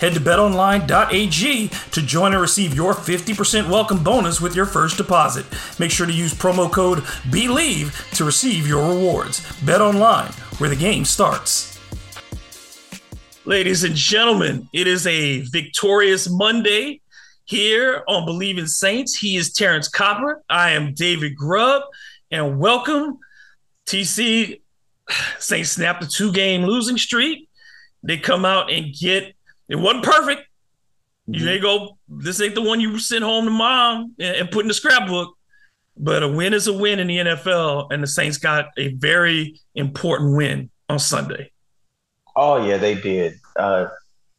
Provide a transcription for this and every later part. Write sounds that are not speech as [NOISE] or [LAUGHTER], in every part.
Head to betonline.ag to join and receive your 50% welcome bonus with your first deposit. Make sure to use promo code BELIEVE to receive your rewards. BetOnline, where the game starts. Ladies and gentlemen, it is a victorious Monday here on Bleav in Saints. He is Terrance Copper. I am David Grubb, and welcome. TC [SIGHS] Saints snapped a two game losing streak. They come out and get it wasn't perfect. You ain't go. This ain't the one you sent home to mom and, and put in the scrapbook. But a win is a win in the NFL, and the Saints got a very important win on Sunday. Oh yeah, they did, uh,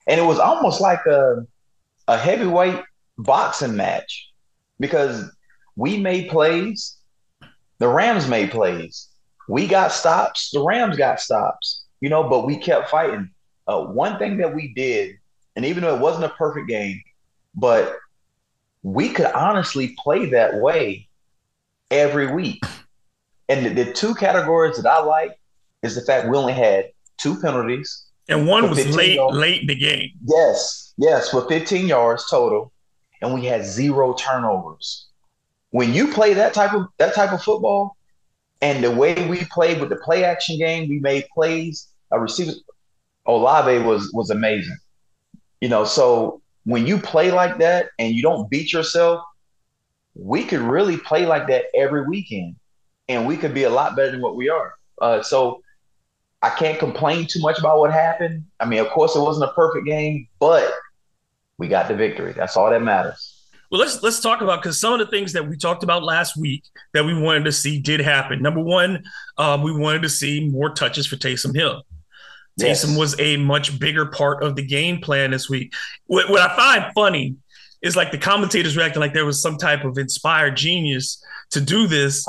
and it was almost like a a heavyweight boxing match because we made plays, the Rams made plays, we got stops, the Rams got stops, you know, but we kept fighting. Uh, one thing that we did and even though it wasn't a perfect game, but we could honestly play that way every week. And the, the two categories that I like is the fact we only had two penalties. And one was late, yards. late in the game. Yes, yes, for 15 yards total. And we had zero turnovers. When you play that type of that type of football, and the way we played with the play action game, we made plays. A receiver Olave was was amazing. You know, so when you play like that and you don't beat yourself, we could really play like that every weekend, and we could be a lot better than what we are. Uh, so I can't complain too much about what happened. I mean, of course, it wasn't a perfect game, but we got the victory. That's all that matters. Well, let's let's talk about because some of the things that we talked about last week that we wanted to see did happen. Number one, um, we wanted to see more touches for Taysom Hill. Taysom yes. was a much bigger part of the game plan this week. What, what I find funny is like the commentators reacting like there was some type of inspired genius to do this.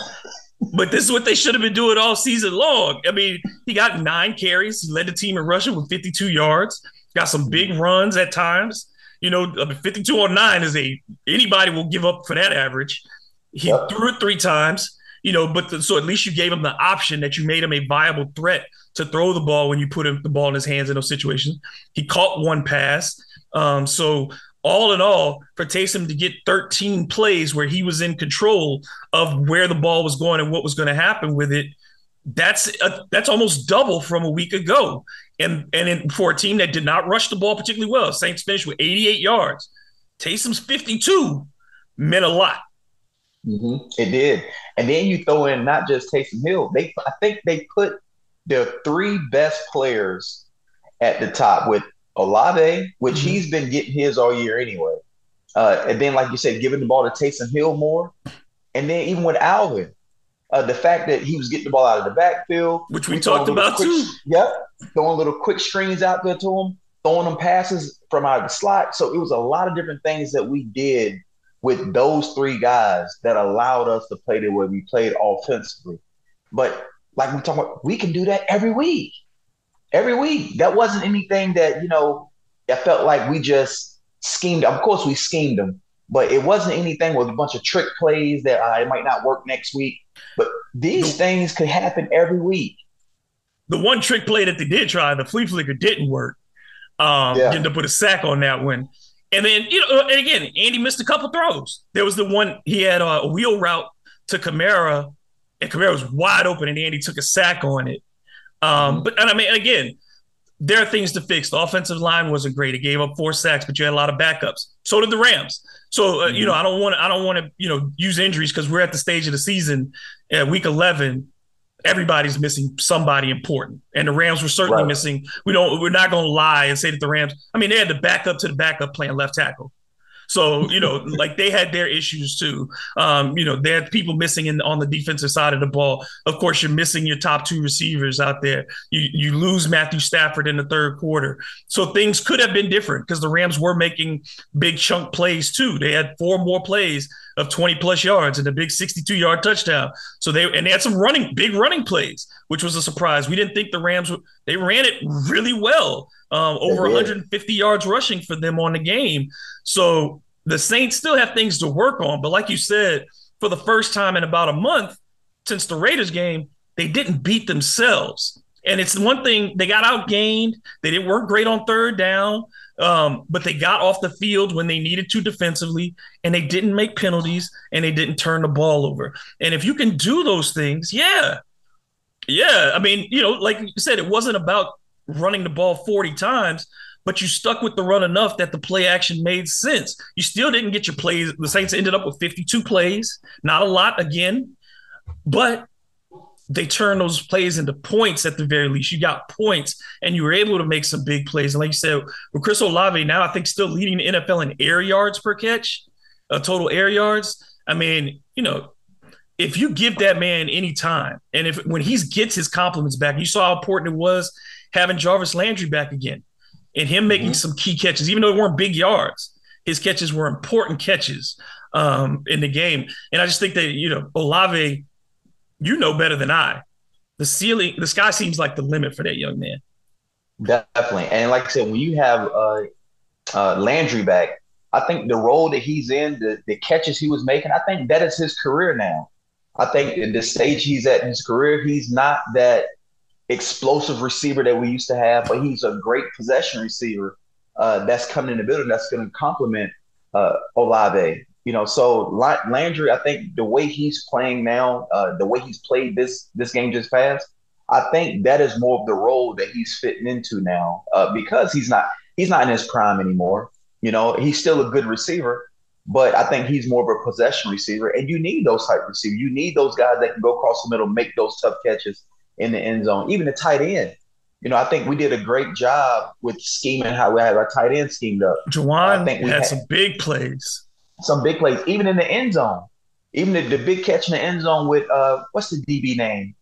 But this is what they should have been doing all season long. I mean, he got nine carries. He led the team in rushing with 52 yards. Got some big runs at times. You know, 52 on nine is a anybody will give up for that average. He yep. threw it three times. You know, but the, so at least you gave him the option that you made him a viable threat to throw the ball when you put the ball in his hands in those situations. He caught one pass. Um, so all in all, for Taysom to get 13 plays where he was in control of where the ball was going and what was going to happen with it, that's a, that's almost double from a week ago. And and in, for a team that did not rush the ball particularly well, Saints finished with 88 yards. Taysom's 52 meant a lot. Mm-hmm. It did, and then you throw in not just Taysom Hill. They I think they put the three best players at the top with Olave, which mm-hmm. he's been getting his all year anyway. Uh, and then, like you said, giving the ball to Taysom Hill more. And then even with Alvin, uh, the fact that he was getting the ball out of the backfield, which we, we talked about quick, too. Yep, throwing little quick screens out there to him, throwing them passes from out of the slot. So it was a lot of different things that we did with those three guys that allowed us to play the way we played offensively. But like we talk about, we can do that every week. Every week. That wasn't anything that, you know, I felt like we just schemed. Of course, we schemed them, but it wasn't anything with a bunch of trick plays that uh, it might not work next week. But these the, things could happen every week. The one trick play that they did try, the flea flicker, didn't work. Um, yeah. Ended up with a sack on that one. And then, you know, and again, Andy missed a couple throws. There was the one he had a wheel route to Kamara and Kamara was wide open, and Andy took a sack on it. Um, mm-hmm. but and I mean, again, there are things to fix. The offensive line wasn't great; it gave up four sacks, but you had a lot of backups. So did the Rams. So uh, mm-hmm. you know, I don't want to, I don't want to, you know, use injuries because we're at the stage of the season, at week eleven. Everybody's missing somebody important, and the Rams were certainly right. missing. We don't. We're not going to lie and say that the Rams. I mean, they had the backup to the backup playing left tackle. So, you know, like they had their issues too. Um, you know, they had people missing in on the defensive side of the ball. Of course, you're missing your top two receivers out there. You you lose Matthew Stafford in the third quarter. So things could have been different because the Rams were making big chunk plays too. They had four more plays of 20 plus yards and a big 62 yard touchdown. So they and they had some running big running plays, which was a surprise. We didn't think the Rams would they ran it really well. Um, over 150 yards rushing for them on the game. So the Saints still have things to work on. But like you said, for the first time in about a month since the Raiders game, they didn't beat themselves. And it's one thing they got outgained. They didn't work great on third down. Um, but they got off the field when they needed to defensively, and they didn't make penalties, and they didn't turn the ball over. And if you can do those things, yeah, yeah. I mean, you know, like you said, it wasn't about running the ball 40 times, but you stuck with the run enough that the play action made sense. You still didn't get your plays. The Saints ended up with 52 plays, not a lot again, but they turned those plays into points at the very least. You got points and you were able to make some big plays. And like you said, with Chris Olave now, I think still leading the NFL in air yards per catch, uh, total air yards. I mean, you know, if you give that man any time, and if when he gets his compliments back, you saw how important it was having Jarvis Landry back again and him making mm-hmm. some key catches, even though they weren't big yards. His catches were important catches um, in the game. And I just think that, you know, Olave you know better than I. The ceiling, the sky seems like the limit for that young man. Definitely, and like I said, when you have uh, uh, Landry back, I think the role that he's in, the, the catches he was making, I think that is his career now. I think at the stage he's at in his career, he's not that explosive receiver that we used to have, but he's a great possession receiver uh, that's coming in the building that's going to complement uh, Olave. You know, so Landry, I think the way he's playing now, uh, the way he's played this this game just past, I think that is more of the role that he's fitting into now uh, because he's not he's not in his prime anymore. You know, he's still a good receiver, but I think he's more of a possession receiver, and you need those type receivers. You need those guys that can go across the middle, make those tough catches in the end zone, even the tight end. You know, I think we did a great job with scheming how we had our tight end schemed up. Juwan I think we had, had some big plays some big plays, even in the end zone. Even the, the big catch in the end zone with uh, what's the DB name?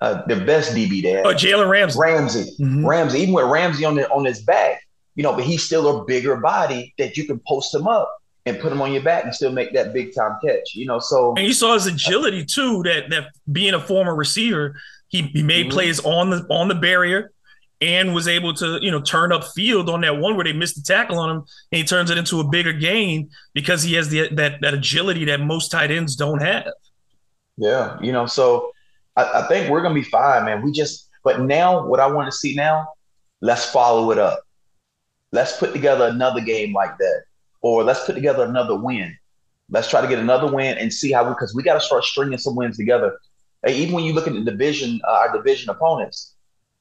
Uh, the best DB there. Oh, Jalen Ramsey. Ramsey. Mm-hmm. Ramsey. Even with Ramsey on the, on his back, you know, but he's still a bigger body that you can post him up and put him on your back and still make that big time catch. You know, so and you saw his agility too. That that being a former receiver, he, he made mm-hmm. plays on the on the barrier and was able to, you know, turn up field on that one where they missed the tackle on him, and he turns it into a bigger gain because he has the that that agility that most tight ends don't have. Yeah, you know, so I, I think we're gonna be fine, man. We just, but now what I want to see now, let's follow it up. Let's put together another game like that, or let's put together another win. Let's try to get another win and see how we, because we got to start stringing some wins together. Even when you look at the division, uh, our division opponents,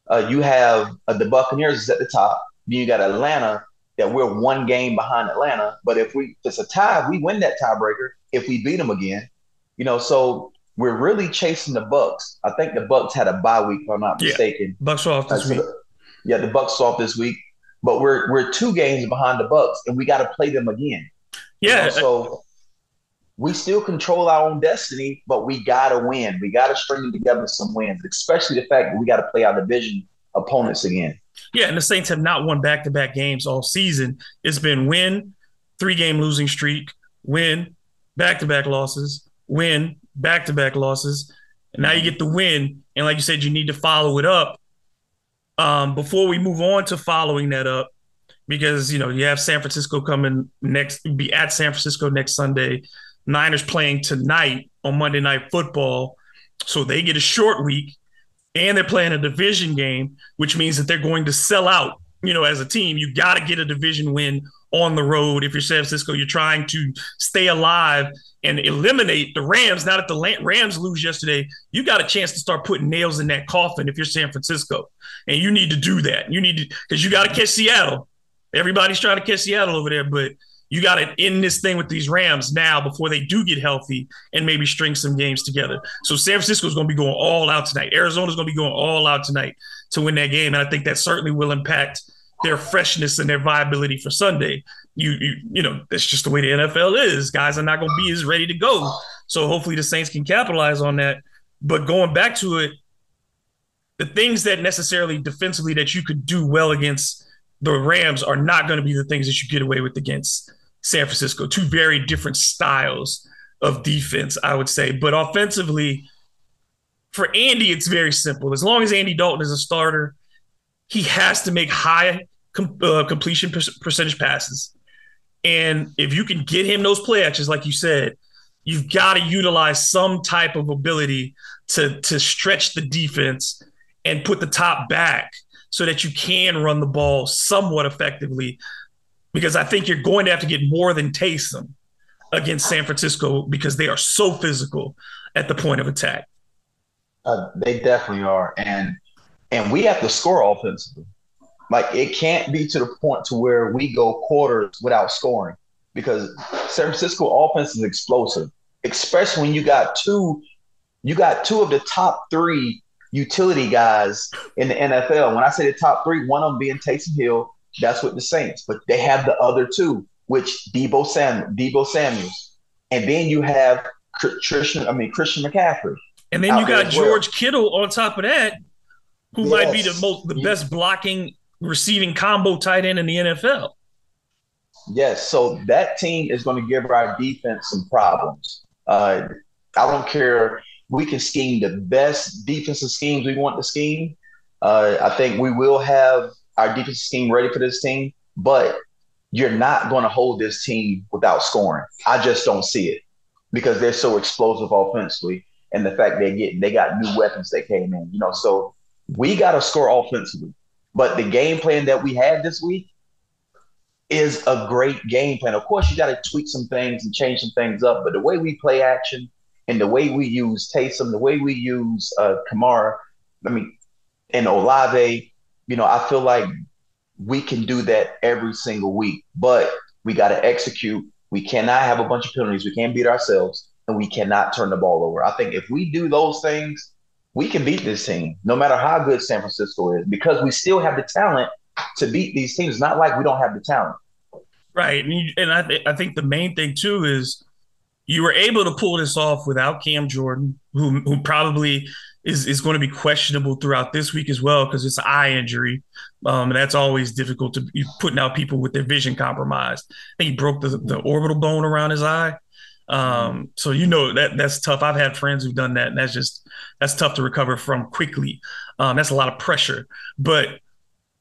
uh, you have uh, the Buccaneers is at the top. Then you got Atlanta that we're one game behind Atlanta. But if we if it's a tie, we win that tiebreaker if we beat them again. You know, so we're really chasing the Bucks. I think the Bucks had a bye week, if I'm not yeah. mistaken. Bucks off this week. yeah, the Bucks off this week. But we're we're two games behind the Bucks, and we got to play them again. Yeah. You know, so we still control our own destiny, but we gotta win. We gotta string together some wins, especially the fact that we gotta play our division opponents again. Yeah, and the Saints have not won back to back games all season. It's been win, three game losing streak, win, back to back losses, win, back to back losses. And now you get the win. And like you said, you need to follow it up. Um, before we move on to following that up, because you know you have San Francisco coming next, be at San Francisco next Sunday. Niners playing tonight on Monday Night Football. So they get a short week and they're playing a division game, which means that they're going to sell out. You know, as a team, you got to get a division win on the road. If you're San Francisco, you're trying to stay alive and eliminate the Rams. Now that the Rams lose yesterday, you got a chance to start putting nails in that coffin if you're San Francisco. And you need to do that. You need to, because you got to catch Seattle. Everybody's trying to catch Seattle over there, but you got to end this thing with these Rams now before they do get healthy and maybe string some games together. So San Francisco is going to be going all out tonight. Arizona is going to be going all out tonight to win that game, and I think that certainly will impact their freshness and their viability for Sunday. You, you, you know, that's just the way the NFL is. Guys are not going to be as ready to go. So hopefully the Saints can capitalize on that. But going back to it, the things that necessarily defensively that you could do well against the Rams are not going to be the things that you get away with against San Francisco. Two very different styles of defense, I would say. But offensively, for Andy, it's very simple. As long as Andy Dalton is a starter, he has to make high com- uh, completion per- percentage passes. And if you can get him those play actions, like you said, you've got to utilize some type of ability to to stretch the defense and put the top back so that you can run the ball somewhat effectively. Because I think you're going to have to get more than Taysom against San Francisco because they are so physical at the point of attack. Uh, they definitely are, and and we have to score offensively. Like it can't be to the point to where we go quarters without scoring because San Francisco offense is explosive, especially when you got two, you got two of the top three utility guys in the NFL. When I say the top three, one of them being Taysom Hill, that's with the Saints, but they have the other two, which Deebo Sam, Deebo Samuels, and then you have Christian, I mean Christian McCaffrey, and then you got George well. Kittle on top of that, who yes. might be the most the best blocking receiving combo tight end in the NFL. Yes, so that team is going to give our defense some problems. Uh, I don't care. We can scheme the best defensive schemes we want to scheme. Uh, I think we will have our defensive team ready for this team, but you're not going to hold this team without scoring. I just don't see it because they're so explosive offensively, and the fact they get they got new weapons that came in. You know, so we got to score offensively. But the game plan that we had this week is a great game plan. Of course, you got to tweak some things and change some things up, but the way we play action and the way we use Taysom, the way we use uh, Kamara, I mean, and Olave, you know, I feel like we can do that every single week, but we got to execute. We cannot have a bunch of penalties. We can't beat ourselves, and we cannot turn the ball over. I think if we do those things, we can beat this team, no matter how good San Francisco is, because we still have the talent to beat these teams. Not like we don't have the talent. Right, and, you, and I, th- I think the main thing too is you were able to pull this off without Cam Jordan, who who probably is is going to be questionable throughout this week as well because it's an eye injury, um, and that's always difficult to be putting out people with their vision compromised. I think he broke the, the orbital bone around his eye. Um, so you know that that's tough. I've had friends who've done that, and that's just that's tough to recover from quickly. Um, that's a lot of pressure. But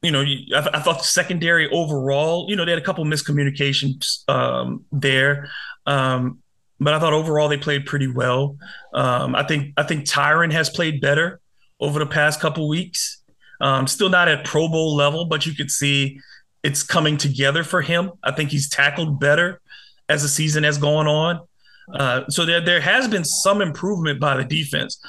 you know, I, I, thought the secondary overall, you know, they had a couple miscommunications um, there. Um, but I thought overall they played pretty well. Um, I think I think Tyrann has played better over the past couple weeks. Um, still not at Pro Bowl level, but you could see it's coming together for him. I think he's tackled better as the season has gone on. Uh, so there, there has been some improvement by the defense,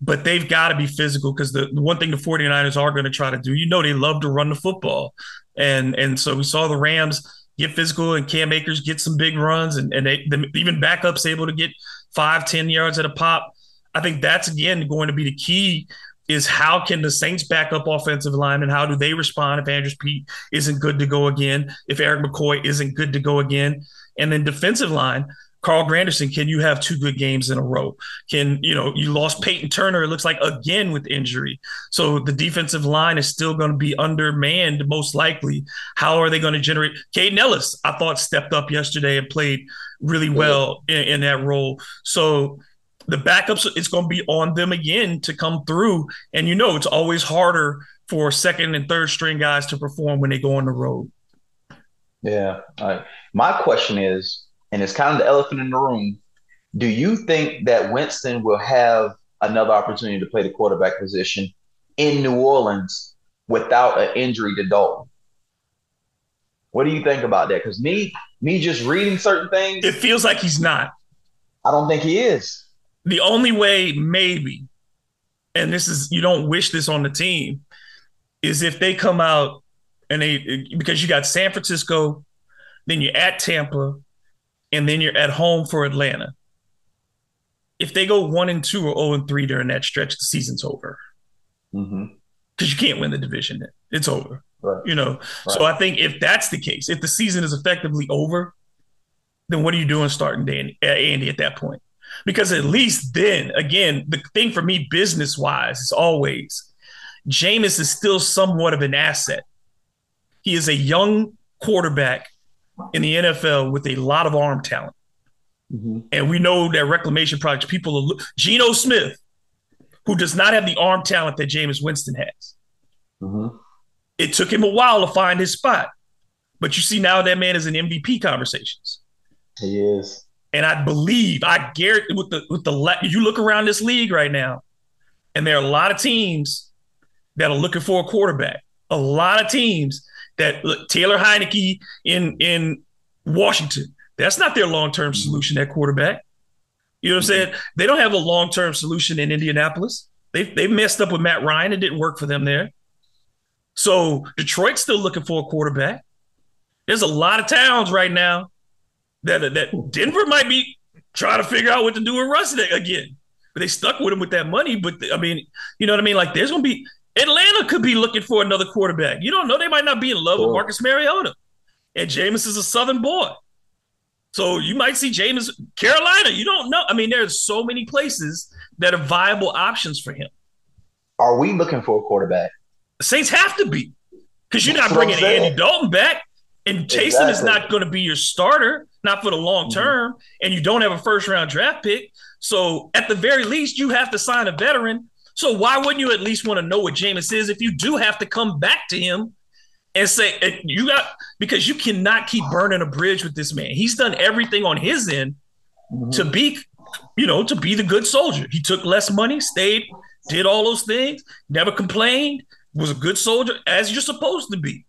but they've got to be physical because the, the, one thing the 49ers are going to try to do, you know, they love to run the football. And and so we saw the Rams get physical and Cam Akers get some big runs and, and they, the, even backups able to get five, 10 yards at a pop. I think that's again going to be the key is how can the Saints back up offensive line and how do they respond if Andrus Peat isn't good to go again, if Erik McCoy isn't good to go again, and then defensive line. Carl Granderson, can you have two good games in a row? Can you know you lost Peyton Turner? It looks like again with injury. So the defensive line is still going to be undermanned most likely. How are they going to generate? Kaden Elliss, I thought stepped up yesterday and played really well in, in that role. So the backups, it's going to be on them again to come through. And you know, it's always harder for second and third string guys to perform when they go on the road. Yeah. My question is, and it's kind of the elephant in the room. Do you think that Winston will have another opportunity to play the quarterback position in New Orleans without an injury to Dalton? What do you think about that? Because me, me just reading certain things, it feels like he's not. I don't think he is. The only way, maybe, and this is you don't wish this on the team, is if they come out and they because you got San Francisco, then you're at Tampa, and then you're at home for Atlanta. If they go one and two or zero oh and three during that stretch, the season's over. Mm-hmm. because you can't win the division. Then it's over. Right. You know. Right. So I think if that's the case, if the season is effectively over, then what are you doing starting Danny, Andy at that point? Because at least then, again, the thing for me business wise is always Jameis is still somewhat of an asset. He is a young quarterback in the NFL with a lot of arm talent. Mm-hmm. And we know that reclamation projects, people are Geno Smith, who does not have the arm talent that Jameis Winston has. Mm-hmm. It took him a while to find his spot. But you see now that man is in MVP conversations. He is. And I believe, I guarantee with the with the you look around this league right now, and there are a lot of teams that are looking for a quarterback. A lot of teams that look, Taylor Heinicke in in Washington. That's not their long term mm-hmm. solution at quarterback. You know what I'm saying? Mm-hmm. They don't have a long term solution in Indianapolis. They they messed up with Matt Ryan. It didn't work for them there. So Detroit's still looking for a quarterback. There's a lot of towns right now that that Denver might be trying to figure out what to do with Russ again. But they stuck with him with that money. But I mean, you know what I mean? Like there's gonna be Atlanta could be looking for another quarterback. You don't know. They might not be in love with Marcus Mariota. And Jameis is a Southern boy. So you might see Jameis, Carolina. You don't know. I mean, there's so many places that are viable options for him. Are we looking for a quarterback? The Saints have to be. Because you're not bringing Andy Dalton back. And Taysom exactly. is not going to be your starter, not for the long term. Mm-hmm. And you don't have a first round draft pick. So at the very least, you have to sign a veteran so why wouldn't you at least want to know what Jameis is if you do have to come back to him and say you got because you cannot keep burning a bridge with this man. He's done everything on his end mm-hmm. to be, you know, to be the good soldier. He took less money, stayed, did all those things, never complained, was a good soldier as you're supposed to be.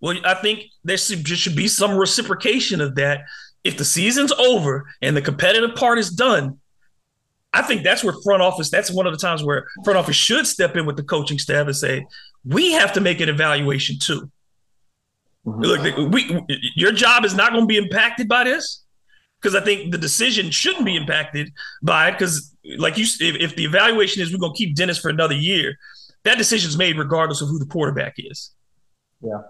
Well, I think there should, should be some reciprocation of that. If the season's over and the competitive part is done, I think that's where front office, that's one of the times where front office should step in with the coaching staff and say, we have to make an evaluation too. Mm-hmm. Look, we, your job is not going to be impacted by this because I think the decision shouldn't be impacted by it because, like you, if, if the evaluation is we're going to keep Dennis for another year, that decision is made regardless of who the quarterback is. Yeah.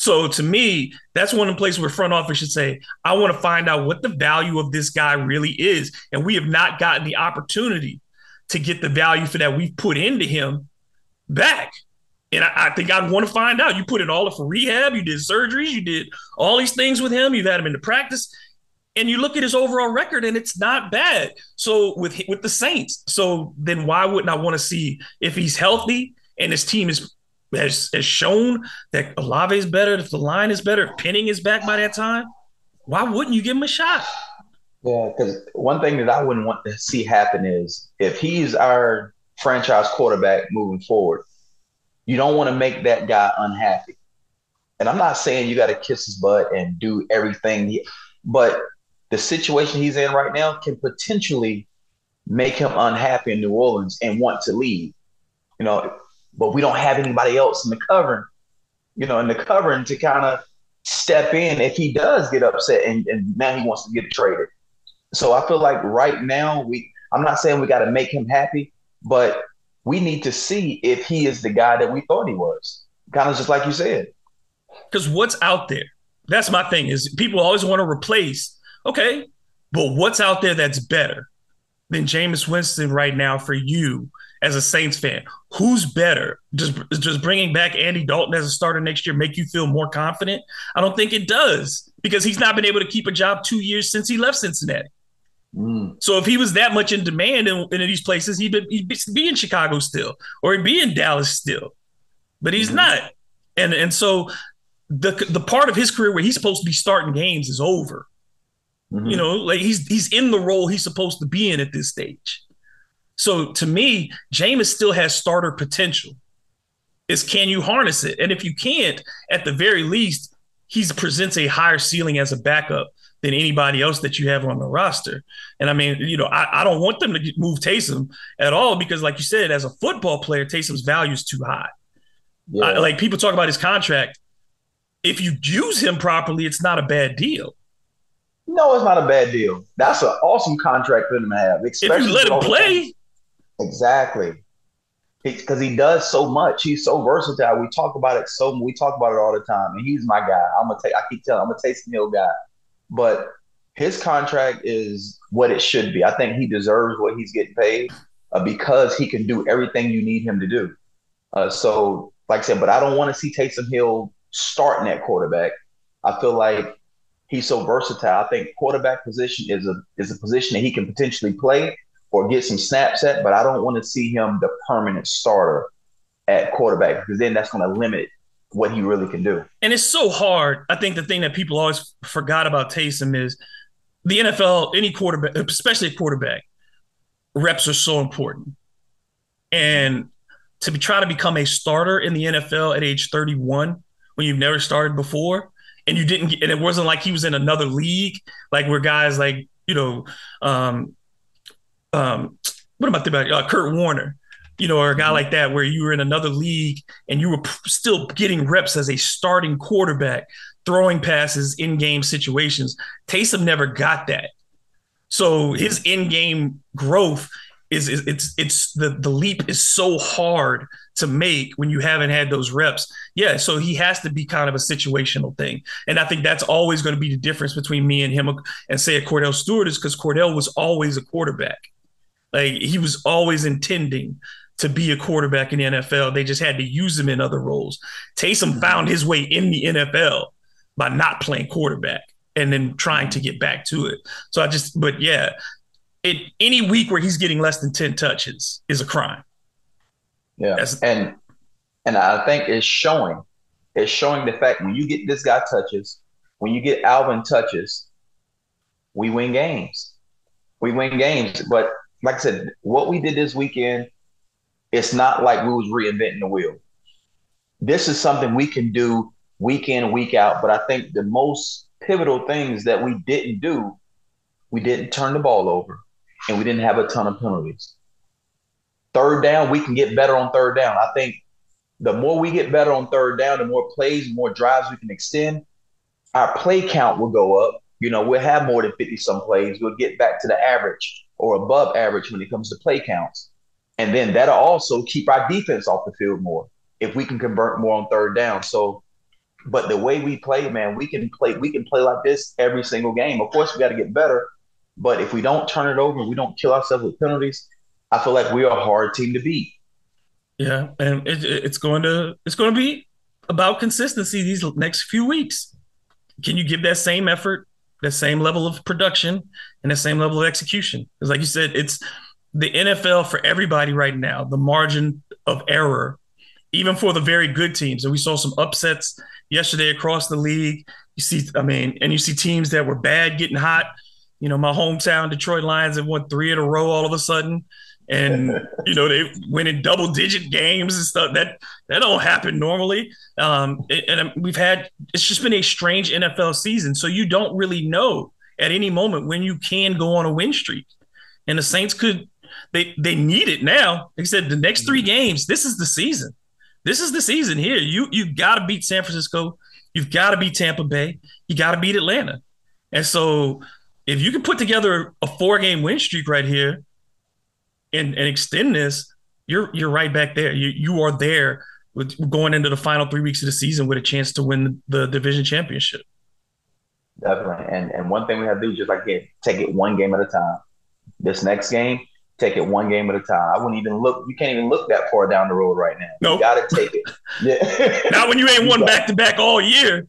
So to me, that's one of the places where front office should say, I want to find out what the value of this guy really is. And we have not gotten the opportunity to get the value for that we've put into him back. And I, I think I'd want to find out. You put it all for rehab, you did surgeries, you did all these things with him, you've had him into practice. And you look at his overall record, and it's not bad. So with with the Saints, so then why wouldn't I want to see if he's healthy and his team is has, has shown that Olave is better, if the line is better, if Penning is back by that time, why wouldn't you give him a shot? Yeah, because one thing that I wouldn't want to see happen is if he's our franchise quarterback moving forward, you don't want to make that guy unhappy. And I'm not saying you got to kiss his butt and do everything, but the situation he's in right now can potentially make him unhappy in New Orleans and want to leave. You know, but we don't have anybody else in the covering, you know, in the covering to kind of step in if he does get upset and, and now he wants to get traded. So I feel like right now we I'm not saying we got to make him happy, but we need to see if he is the guy that we thought he was. Kind of just like you said. Because what's out there? That's my thing is people always want to replace. Okay, but what's out there that's better than Jameis Winston right now for you as a Saints fan? Who's better? Just just bringing back Andy Dalton as a starter next year make you feel more confident? I don't think it does because he's not been able to keep a job two years since he left Cincinnati. Mm. So if he was that much in demand in, in these places, he'd be, he'd be, in Chicago still, or he'd be in Dallas still, but he's mm-hmm. not. And and so the the part of his career where he's supposed to be starting games is over. Mm-hmm. You know, like he's he's in the role he's supposed to be in at this stage. So to me, Jameis still has starter potential. Is can you harness it? And if you can't, at the very least, he presents a higher ceiling as a backup than anybody else that you have on the roster. And I mean, you know, I, I don't want them to move Taysom at all because, like you said, as a football player, Taysom's value is too high. Yeah. I, like people talk about his contract. If you use him properly, it's not a bad deal. No, it's not a bad deal. That's an awesome contract for him to have. If you let him play, Exactly. because he, does so much. He's so versatile. We talk about it so we talk about it all the time, and he's my guy. I'm gonna take. I keep telling. I'm a Taysom Hill guy, but his contract is what it should be. I think he deserves what he's getting paid uh, because he can do everything you need him to do. Uh, so, like I said, but I don't want to see Taysom Hill starting at quarterback. I feel like he's so versatile. I think quarterback position is a is a position that he can potentially play or get some snaps at, but I don't want to see him the permanent starter at quarterback because then that's going to limit what he really can do. And it's so hard. I think the thing that people always forgot about Taysom is the NFL, any quarterback, especially a quarterback, reps are so important. And to be, try to become a starter in the NFL at age 31 when you've never started before and you didn't get, and it wasn't like he was in another league like where guys like you know um um what about the about? Uh, Kurt Warner you know or a guy mm-hmm. like that where you were in another league and you were p- still getting reps as a starting quarterback throwing passes in game situations. Taysom never got that. So his in game growth is, is it's it's the the leap is so hard to make when you haven't had those reps. Yeah, so he has to be kind of a situational thing, and I think that's always going to be the difference between me and him and say a Kordell Stewart is because Kordell was always a quarterback, like he was always intending to be a quarterback in the NFL. They just had to use him in other roles. Taysom mm-hmm. found his way in the NFL by not playing quarterback and then trying to get back to it. So I just, but yeah, it any week where he's getting less than 10 touches is a crime. Yeah. That's, and and I think it's showing. It's showing the fact when you get this guy touches, when you get Alvin touches, we win games. We win games. But like I said, what we did this weekend, it's not like we was reinventing the wheel. This is something we can do week in, week out. But I think the most pivotal things that we didn't do, we didn't turn the ball over and we didn't have a ton of penalties. Third down, we can get better on third down. I think the more we get better on third down, the more plays, the more drives we can extend, our play count will go up. You know, we'll have more than 50 some plays. We'll get back to the average or above average when it comes to play counts. And then that'll also keep our defense off the field more if we can convert more on third down. So, but the way we play, man, we can play, we can play like this every single game. Of course, we got to get better, but if we don't turn it over, and we don't kill ourselves with penalties, I feel like we are a hard team to beat. Yeah, and it, it's going to it's going to be about consistency these next few weeks. Can you give that same effort, that same level of production, and the same level of execution? Because, like you said, it's the NFL for everybody right now. The margin of error, even for the very good teams, and we saw some upsets yesterday across the league. You see, I mean, and you see teams that were bad getting hot you know, my hometown Detroit Lions have won three in a row all of a sudden. And you know they win in double digit games and stuff. That that don't happen normally. Um, and um, we've had it's just been a strange NFL season. So you don't really know at any moment when you can go on a win streak. And the Saints could they they need it now. Like I said, the next three games, this is the season. This is the season here. You you got to beat San Francisco. You've got to beat Tampa Bay. You got to beat Atlanta. And so if you can put together a four game win streak right here and, and extend this, you're you're right back there. You you are there with going into the final three weeks of the season with a chance to win the division championship. Definitely. And and one thing we have to do is just like get, take it one game at a time. This next game, take it one game at a time. I wouldn't even look. You can't even look that far down the road right now. No, nope. got to take it. [LAUGHS] Yeah. Not when you ain't won back to back all year.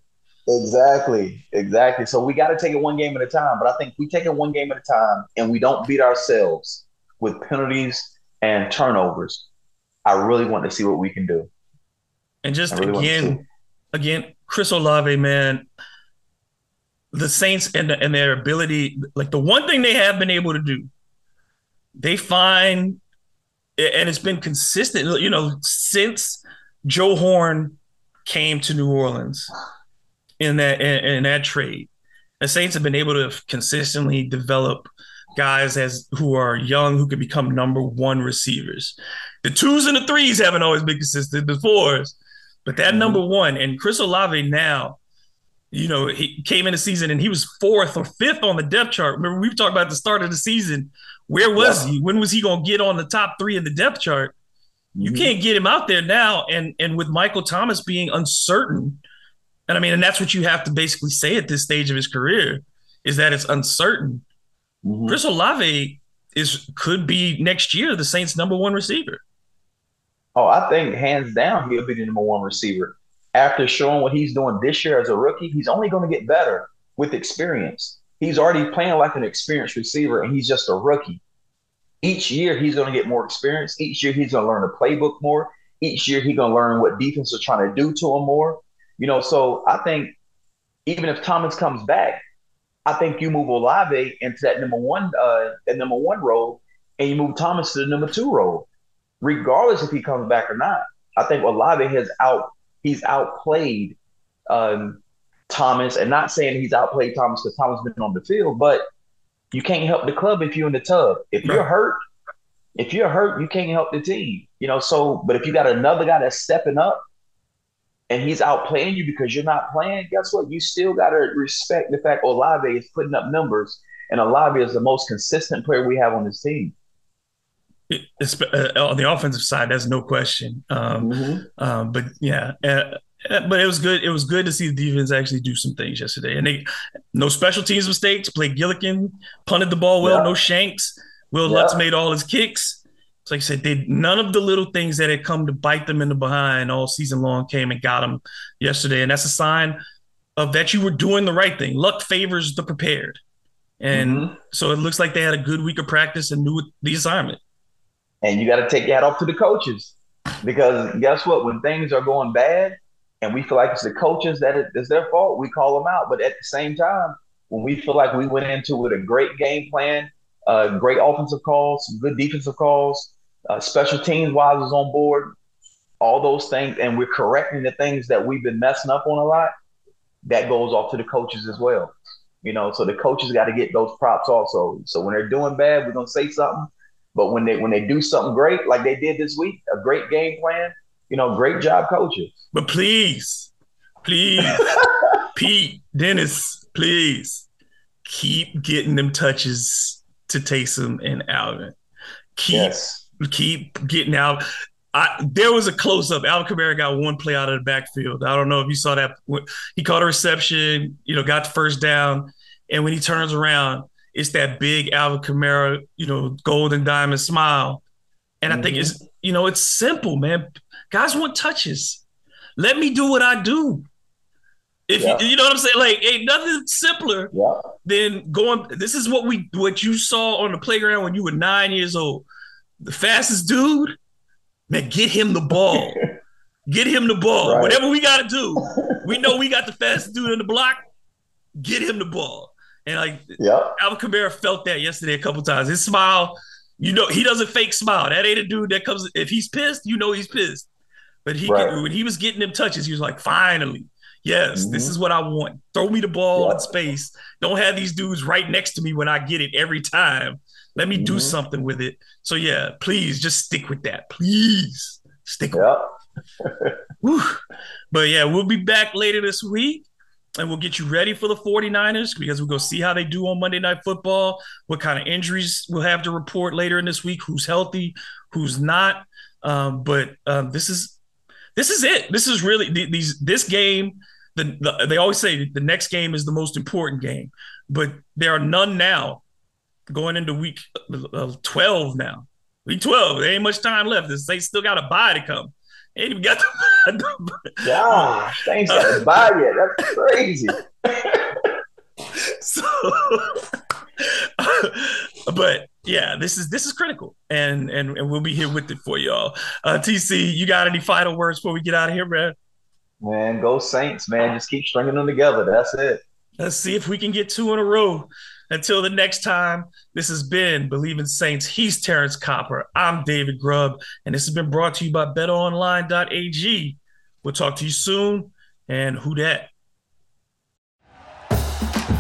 Exactly, exactly. So we got to take it one game at a time. But I think we take it one game at a time and we don't beat ourselves with penalties and turnovers. I really want to see what we can do. And just really again, again, Chris Olave, man, the Saints and, the, and their ability, like the one thing they have been able to do, they find, and it's been consistent, you know, since Joe Horn came to New Orleans in that in, in that trade. The Saints have been able to consistently develop guys as who are young who could become number one receivers. The twos and the threes haven't always been consistent. The fours, but that mm-hmm. number one and Chris Olave now, you know, he came in the season and he was fourth or fifth on the depth chart. Remember, we've talked about the start of the season. Where was yeah. he? When was he going to get on the top three of the depth chart? You mm-hmm. can't get him out there now. And and with Michael Thomas being uncertain, and I mean, and that's what you have to basically say at this stage of his career is that it's uncertain. Mm-hmm. Chris Olave is could be next year the Saints' number one receiver. Oh, I think hands down he'll be the number one receiver. After showing what he's doing this year as a rookie, he's only going to get better with experience. He's already playing like an experienced receiver, and he's just a rookie. Each year he's going to get more experience. Each year he's going to learn the playbook more. Each year he's going to learn what defense are trying to do to him more. You know, so I think even if Thomas comes back, I think you move Olave into that number one, uh, that number one role, and you move Thomas to the number two role, regardless if he comes back or not. I think Olave has out he's outplayed um, Thomas, and not saying he's outplayed Thomas because Thomas been on the field, but you can't help the club if you're in the tub. If you're hurt, if you're hurt, you can't help the team. You know, so but if you got another guy that's stepping up and he's outplaying you because you're not playing, guess what? You still got to respect the fact Olave is putting up numbers, and Olave is the most consistent player we have on this team. It's, uh, on the offensive side, that's no question. Um, mm-hmm. um, but yeah, uh, uh, but it was good. It was good to see the defense actually do some things yesterday, and they no special teams mistakes. Blake Gillikin, punted the ball well, yeah. no shanks. Will yeah. Lutz made all his kicks like I said, they none of the little things that had come to bite them in the behind all season long came and got them yesterday, and that's a sign of that you were doing the right thing. Luck favors the prepared, and mm-hmm. so it looks like they had a good week of practice and knew the assignment. And you got to take your hat off to the coaches because guess what? When things are going bad, and we feel like it's the coaches that it's their fault, we call them out. But at the same time, when we feel like we went into with a great game plan, uh, great offensive calls, some good defensive calls, uh, special teams wise is on board, all those things, and we're correcting the things that we've been messing up on a lot. That goes off to the coaches as well. You know, so the coaches got to get those props also. So when they're doing bad, we're gonna say something. But when they when they do something great, like they did this week, a great game plan, you know, great job, coaches. But please, please, [LAUGHS] Pete, Dennis, please keep getting them touches to Taysom and Alvin. Keep yes keep getting out. I, there was a close up. Alvin Kamara got one play out of the backfield. I don't know if you saw that. He caught a reception, you know, got the first down, and when he turns around, it's that big Alvin Kamara, you know, golden diamond smile. And mm-hmm. I think it's, mm-hmm. you know, it's simple, man. Guys want touches. Let me do what I do. If yeah. you, you know what I'm saying, like ain't nothing simpler yeah. than going. This is what we what you saw on the playground when you were nine years old the fastest dude, man, get him the ball. [LAUGHS] Get him the ball. Right. Whatever we got to do, [LAUGHS] we know we got the fastest dude in the block. Get him the ball. And like, yep. Alvin Kamara felt that yesterday a couple times. His smile, you know, he doesn't fake smile. That ain't a dude that comes. If he's pissed, you know he's pissed. But he right. when he was getting them touches, he was like, finally, yes, mm-hmm. this is what I want. Throw me the ball yep. in space. Don't have these dudes right next to me when I get it every time. Let me mm-hmm. do something with it. So yeah, please just stick with that. Please stick with it. [LAUGHS] but yeah, we'll be back later this week and we'll get you ready for the 49ers because we'll go see how they do on Monday Night Football, what kind of injuries we'll have to report later in this week, who's healthy, who's not. Um, but um, this is this is it. This is really these this game. The, the, they always say the next game is the most important game, but there are none now going into week uh, 12 now. Week 12, there ain't much time left. They still got a bye to come. They ain't even got the Yeah, got a bye yet. That's crazy. [LAUGHS] so, [LAUGHS] but yeah, this is this is critical, and and and we'll be here with it for y'all. Uh, TC, you got any final words before we get out of here, man? Man, go Saints, man. Just keep stringing them together. That's it. Let's see if we can get two in a row. Until the next time, this has been Bleav in Saints. He's Terrance Copper. I'm David Grubb, and this has been brought to you by BetOnline.ag. We'll talk to you soon, and who dat?